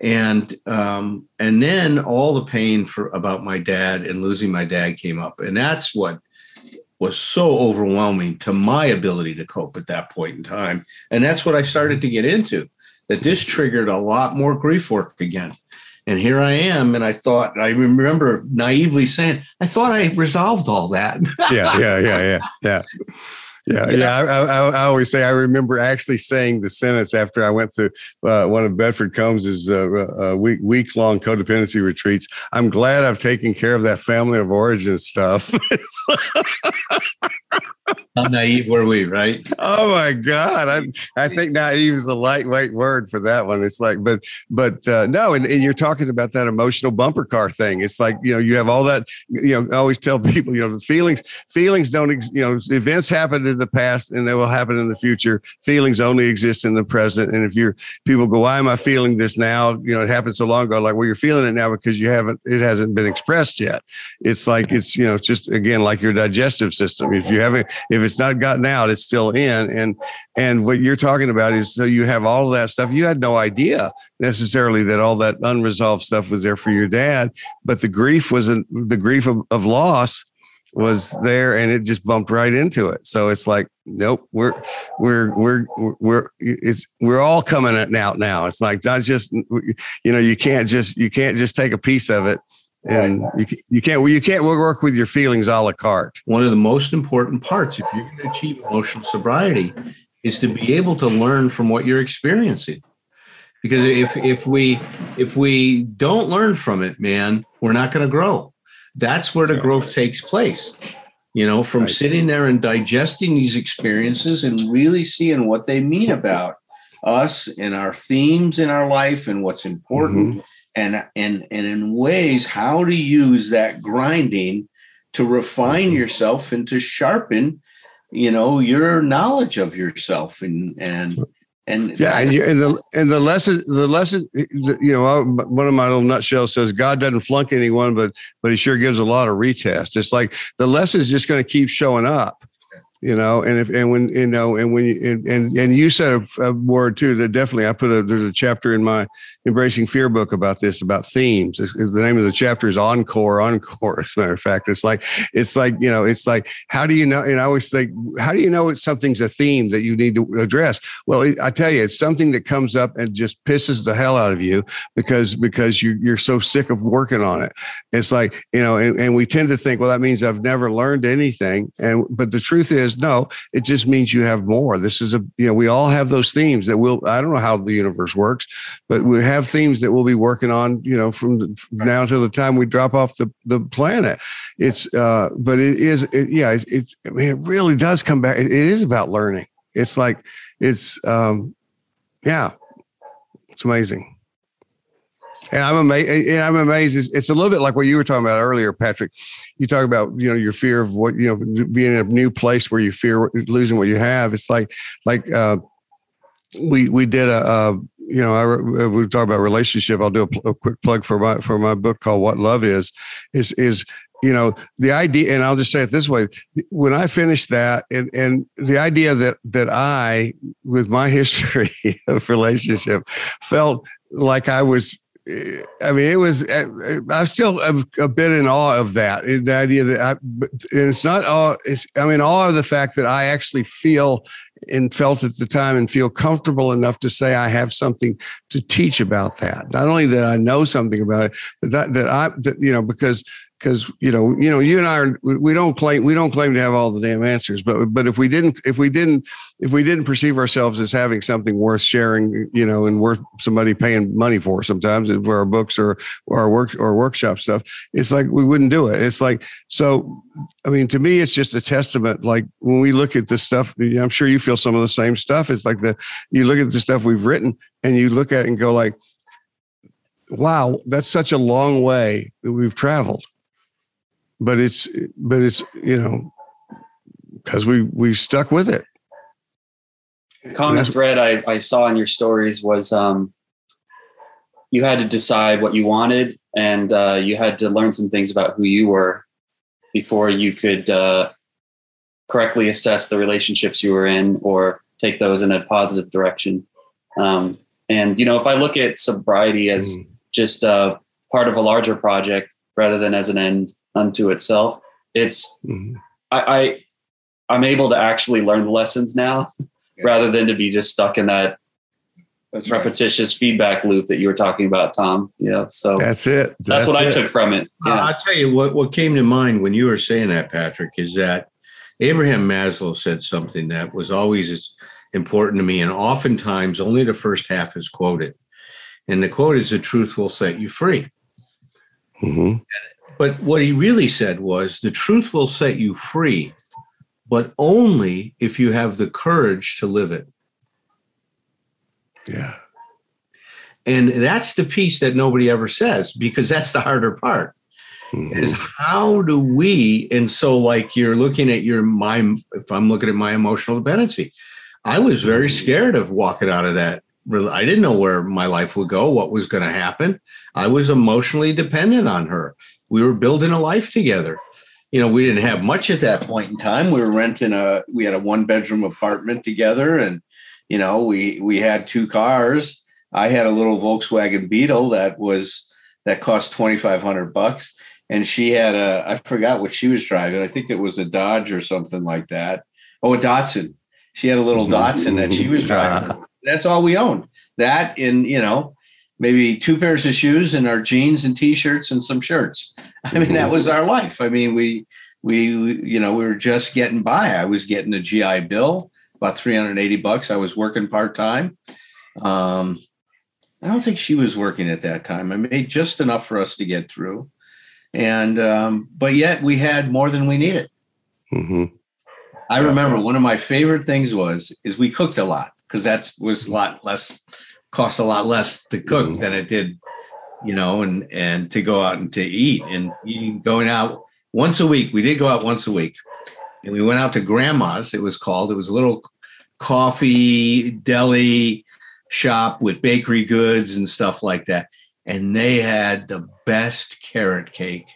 and um, and then all the pain for about my dad and losing my dad came up, and that's what was so overwhelming to my ability to cope at that point in time. And that's what I started to get into. That this triggered a lot more grief work again. And here I am. And I thought, I remember naively saying, I thought I resolved all that. yeah, yeah, yeah, yeah, yeah. [laughs] Yeah, yeah. I, I, I, always say I remember actually saying the sentence after I went through uh, one of Bedford Combs's uh, uh, week week long codependency retreats. I'm glad I've taken care of that family of origin stuff. [laughs] How naive were we, right? Oh my God. I I think [laughs] naive is a lightweight word for that one. It's like, but but uh, no, and, and you're talking about that emotional bumper car thing. It's like, you know, you have all that, you know, I always tell people, you know, the feelings, feelings don't, you know, events happen in the past and they will happen in the future. Feelings only exist in the present. And if you're people go, why am I feeling this now? You know, it happened so long ago. Like, well, you're feeling it now because you haven't, it hasn't been expressed yet. It's like, it's, you know, it's just again, like your digestive system. If you haven't, if it's not gotten out, it's still in. And and what you're talking about is so you have all that stuff. You had no idea necessarily that all that unresolved stuff was there for your dad, but the grief wasn't the grief of, of loss was there and it just bumped right into it. So it's like, nope, we're we're we're we're it's we're all coming out now. It's like not just you know, you can't just you can't just take a piece of it and you, you can't you can't work with your feelings a la carte. One of the most important parts, if you're going to achieve emotional sobriety, is to be able to learn from what you're experiencing. Because if if we if we don't learn from it, man, we're not going to grow. That's where the growth takes place. You know, from right. sitting there and digesting these experiences and really seeing what they mean about us and our themes in our life and what's important. Mm-hmm and and and in ways how to use that grinding to refine mm-hmm. yourself and to sharpen you know your knowledge of yourself and and and yeah and, you, and the and the lesson the lesson you know one of my little nutshells says god doesn't flunk anyone but but he sure gives a lot of retest. It's like the lesson is just going to keep showing up you know and if and when you know and when you and and, and you said a, a, word too that definitely i put a there's a chapter in my embracing fear book about this about themes. It's, it's, the name of the chapter is encore encore as a matter of fact. It's like it's like you know it's like how do you know and i always think how do you know it's something's a theme that you need to address? Well i tell you it's something that comes up and just pisses the hell out of you because because you you're so sick of working on it. It's like you know and, and we tend to think well that means i've never learned anything. And but the truth is is no, it just means you have more. This is a, you know, we all have those themes that will, I don't know how the universe works, but we have themes that we'll be working on, you know, from, the, from now till the time we drop off the, the planet. It's, uh, but it is, it, yeah, it's, it's, I mean, it really does come back. It, it is about learning. It's like, it's, um, yeah, it's amazing. And I'm amazed. And I'm amazed. It's, it's, a little bit like what you were talking about earlier, Patrick. You talk about you know your fear of what you know being in a new place where you fear losing what you have. It's like like uh, we we did a. a you know, I, we talk about relationship. I'll do a, a quick plug for my for my book called "What Love Is." Is is you know the idea and i'll just say it this way when i finished that and and the idea that that i with my [laughs] history of relationship felt like i was I mean, it was. Eh, eh, I'm still a, bit in awe of that. Eh, the idea that, I, and it's not all. It's. I mean, awe of the fact that I actually feel and felt at the time and feel comfortable enough to say I have something to teach about that. Not only that I know something about it, but that that I that you know because because you know you know you and I are we don't claim we don't claim to have all the damn answers but but if we didn't if we didn't if we didn't perceive ourselves as having something worth sharing you know and worth somebody paying money for sometimes uh, for our books or or our work or workshop stuff it's like we wouldn't do it. It's like so I mean to me it's just a testament like when we look at this stuff I'm sure you feel some of the same stuff. It's like the you look at the stuff we've written and you look at it and go like wow that's such a long way that we've traveled but it's but it's you know because we we stuck with it. The common thread I, I saw in your stories was um, you had to decide what you wanted, and uh, you had to learn some things about who you were before you could uh, correctly assess the relationships you were in or take those in a positive direction. Um, and you know, if I look at sobriety as mm. just uh, part of a larger project rather than as an end, unto itself. It's mm-hmm. I, I am able to actually learn the lessons now [laughs] yeah. rather than to be just stuck in that that's repetitious right. feedback loop that you were talking about, Tom. Yeah. So that's it. That's, that's what it. I took from it. Yeah. I'll tell you what, what came to mind when you were saying that, Patrick, is that Abraham Maslow said something that was always important to me. And oftentimes only the first half is quoted. And the quote is the truth will set you free. Mm-hmm. But what he really said was the truth will set you free, but only if you have the courage to live it. Yeah. And that's the piece that nobody ever says because that's the harder part. Mm-hmm. Is how do we, and so like you're looking at your my if I'm looking at my emotional dependency, I was very mm-hmm. scared of walking out of that. I didn't know where my life would go, what was going to happen. I was emotionally dependent on her we were building a life together. You know, we didn't have much at that point in time. We were renting a we had a one bedroom apartment together and you know, we we had two cars. I had a little Volkswagen Beetle that was that cost 2500 bucks and she had a I forgot what she was driving. I think it was a Dodge or something like that. Oh, a Datsun. She had a little mm-hmm. Datsun that she was driving. [laughs] That's all we owned. That in, you know, maybe two pairs of shoes and our jeans and t-shirts and some shirts. I mean, that was our life. I mean, we we you know we were just getting by. I was getting a GI Bill, about 380 bucks. I was working part time. Um, I don't think she was working at that time. I made just enough for us to get through, and um, but yet we had more than we needed. Mm-hmm. I remember one of my favorite things was is we cooked a lot because that was a lot less cost a lot less to cook mm-hmm. than it did, you know, and and to go out and to eat and eating, going out once a week. We did go out once a week, and we went out to Grandma's. It was called. It was a little coffee deli shop with bakery goods and stuff like that, and they had the best carrot cake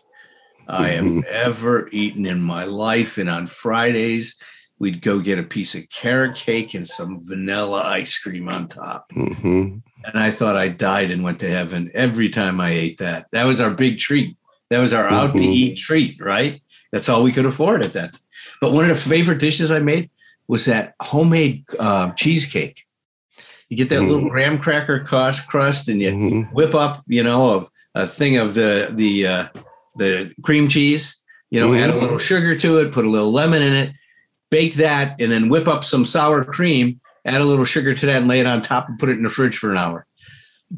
I have mm-hmm. ever eaten in my life. And on Fridays we'd go get a piece of carrot cake and some vanilla ice cream on top. Mm-hmm. And I thought I died and went to heaven every time I ate that. That was our big treat. That was our mm-hmm. out to mm-hmm. eat treat, right? That's all we could afford at that. But one of the favorite dishes I made was that homemade uh, cheesecake. You get that mm-hmm. little graham cracker crust, and you mm-hmm. whip up, you know, a, a thing of the the uh, the cream cheese. You know, add a little mm-hmm. sugar to it, put a little lemon in it, bake that, and then whip up some sour cream, add a little sugar to that, and lay it on top and put it in the fridge for an hour.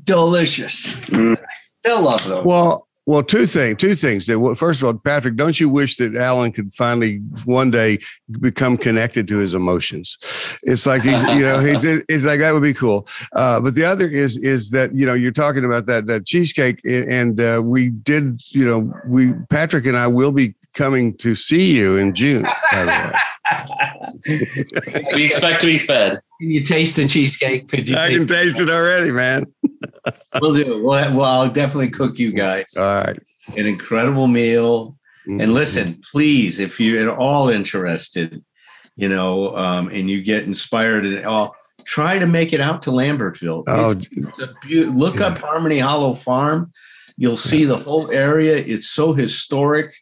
Delicious. Mm. Still love those. Well, well, two things. Two things. First of all, Patrick, don't you wish that Alan could finally one day become connected to his emotions? It's like he's, you know, he's, [laughs] it's like that would be cool. Uh, but the other is, is that you know, you're talking about that that cheesecake, and uh, we did, you know, we Patrick and I will be coming to see you in June. [laughs] we expect to be fed. Can you taste the cheesecake? Could you I can taste it already, man. [laughs] we'll do it. Well, well, I'll definitely cook you guys. All right. An incredible meal. Mm-hmm. And listen, please, if you're at all interested, you know, um, and you get inspired and all, try to make it out to Lambertville. Oh, It's- it's a beau- look up Harmony Hollow Farm. You'll see the whole area. It's so historic.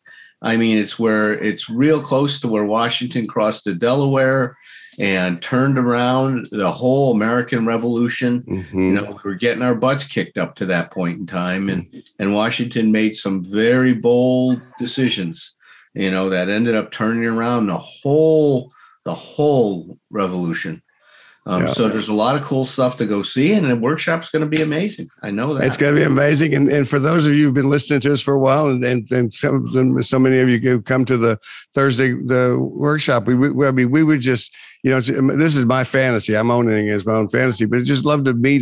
I mean, it's where it's real close to where Washington crossed the Delaware and turned around the whole American Revolution. mhm. You know, we were getting our butts kicked up to that point in time, and and Washington made some very bold decisions. You know, that ended up turning around the whole the whole revolution. Um, Yeah. So there's a lot of cool stuff to go see, and the workshop's going to be amazing. I know that. It's going to be amazing. And, and for those of you who've been listening to us for a while, and, and, and some, so many of you who come to the Thursday the workshop, we, we I mean, we would just, you know, this is my fantasy. I'm owning it as my own fantasy, but just love to meet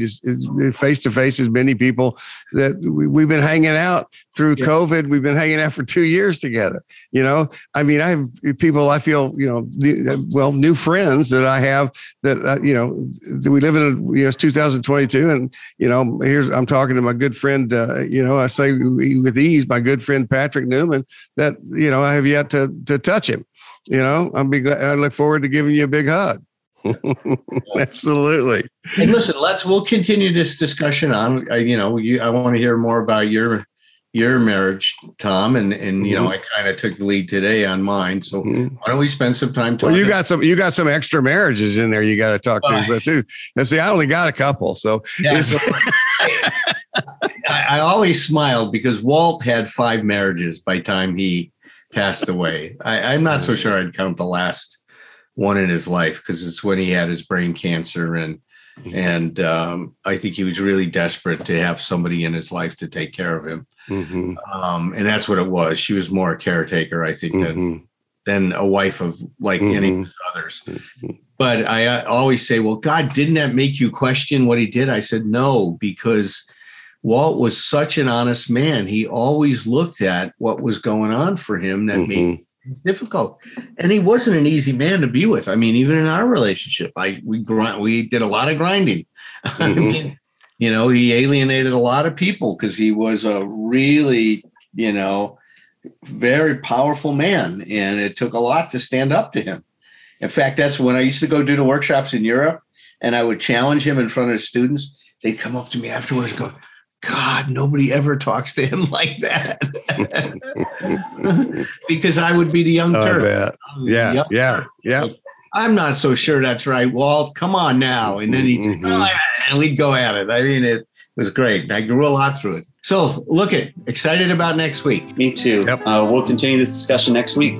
face to face as many people that we, we've been hanging out through Yeah. COVID. We've been hanging out for two years together. You know, I mean, I have people I feel, you know, new- well, new friends that I have that, uh, you know, we live in, a, you know, it's 2022 and, you know, here's, I'm talking to my good friend, uh, you know, I say with ease, my good friend, Patrick Newman, that, you know, I have yet to, to touch him, you know, I'll be glad, I look forward to giving you a big hug. [laughs] Absolutely. and listen, let's we'll continue this discussion on. I, you know, you, I want to hear more about your your marriage, Tom, and and you know, I kind of took the lead today on mine. So Mhm. why don't we spend some time talking? Well, you got some, you got some extra marriages in there. You got to talk to, but too. Now, see, I only got a couple, so Yeah, so- [laughs] I, I always smiled because Walt had five marriages by time he passed away. I, I'm not so sure I'd count the last one in his life because it's when he had his brain cancer and and um, I think he was really desperate to have somebody in his life to take care of him. Mhm, Um, and that's what it was. She was more a caretaker, I think, than mhm, than a wife of like any of Mhm. his others. mhm. But I uh, always say, well, God, didn't that make you question what he did? I said, no, because Walt was such an honest man. He always looked at what was going on for him that made Mhm. it difficult. And he wasn't an easy man to be with. I mean, even in our relationship, I we grind, we did a lot of grinding. [laughs] I Mhm. mean, you know, he alienated a lot of people because he was a really, you know, very powerful man, and it took a lot to stand up to him. In fact, that's when I used to go do the workshops in Europe, and I would challenge him in front of students. They'd come up to me afterwards, and go, "God, nobody ever talks to him [laughs] like that," [laughs] because I would be the young Oh, Turk. Yeah, Young yeah, Turk. yeah. I'm not so sure that's right, Walt. Come on now. And then he'd say, Mhm. "Go at it," and we'd go at it. I mean, it was great. I grew a lot through it. So look it, excited about next week. Me too. Yep. Uh, we'll continue this discussion next week.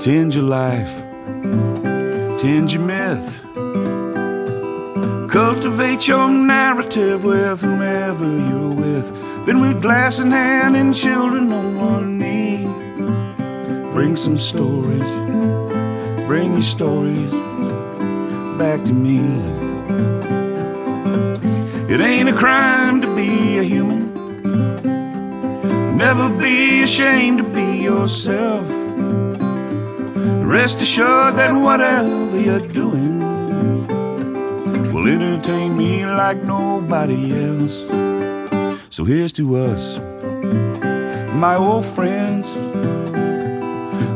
Tend your life, tend your myth. Cultivate your narrative with whomever you're with. Then with glass in hand and children on one knee. Bring some stories, bring your stories back to me. It ain't a crime to be a human. Never be ashamed to be yourself. Rest assured that whatever you're doing will entertain me like nobody else. So here's to us, my old friends,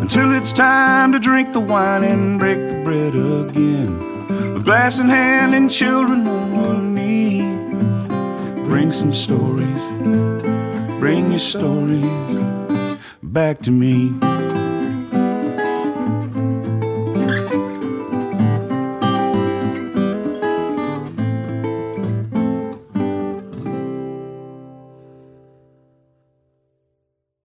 until it's time to drink the wine and break the bread again. With glass in hand and children on one knee, bring some stories, bring your stories back to me.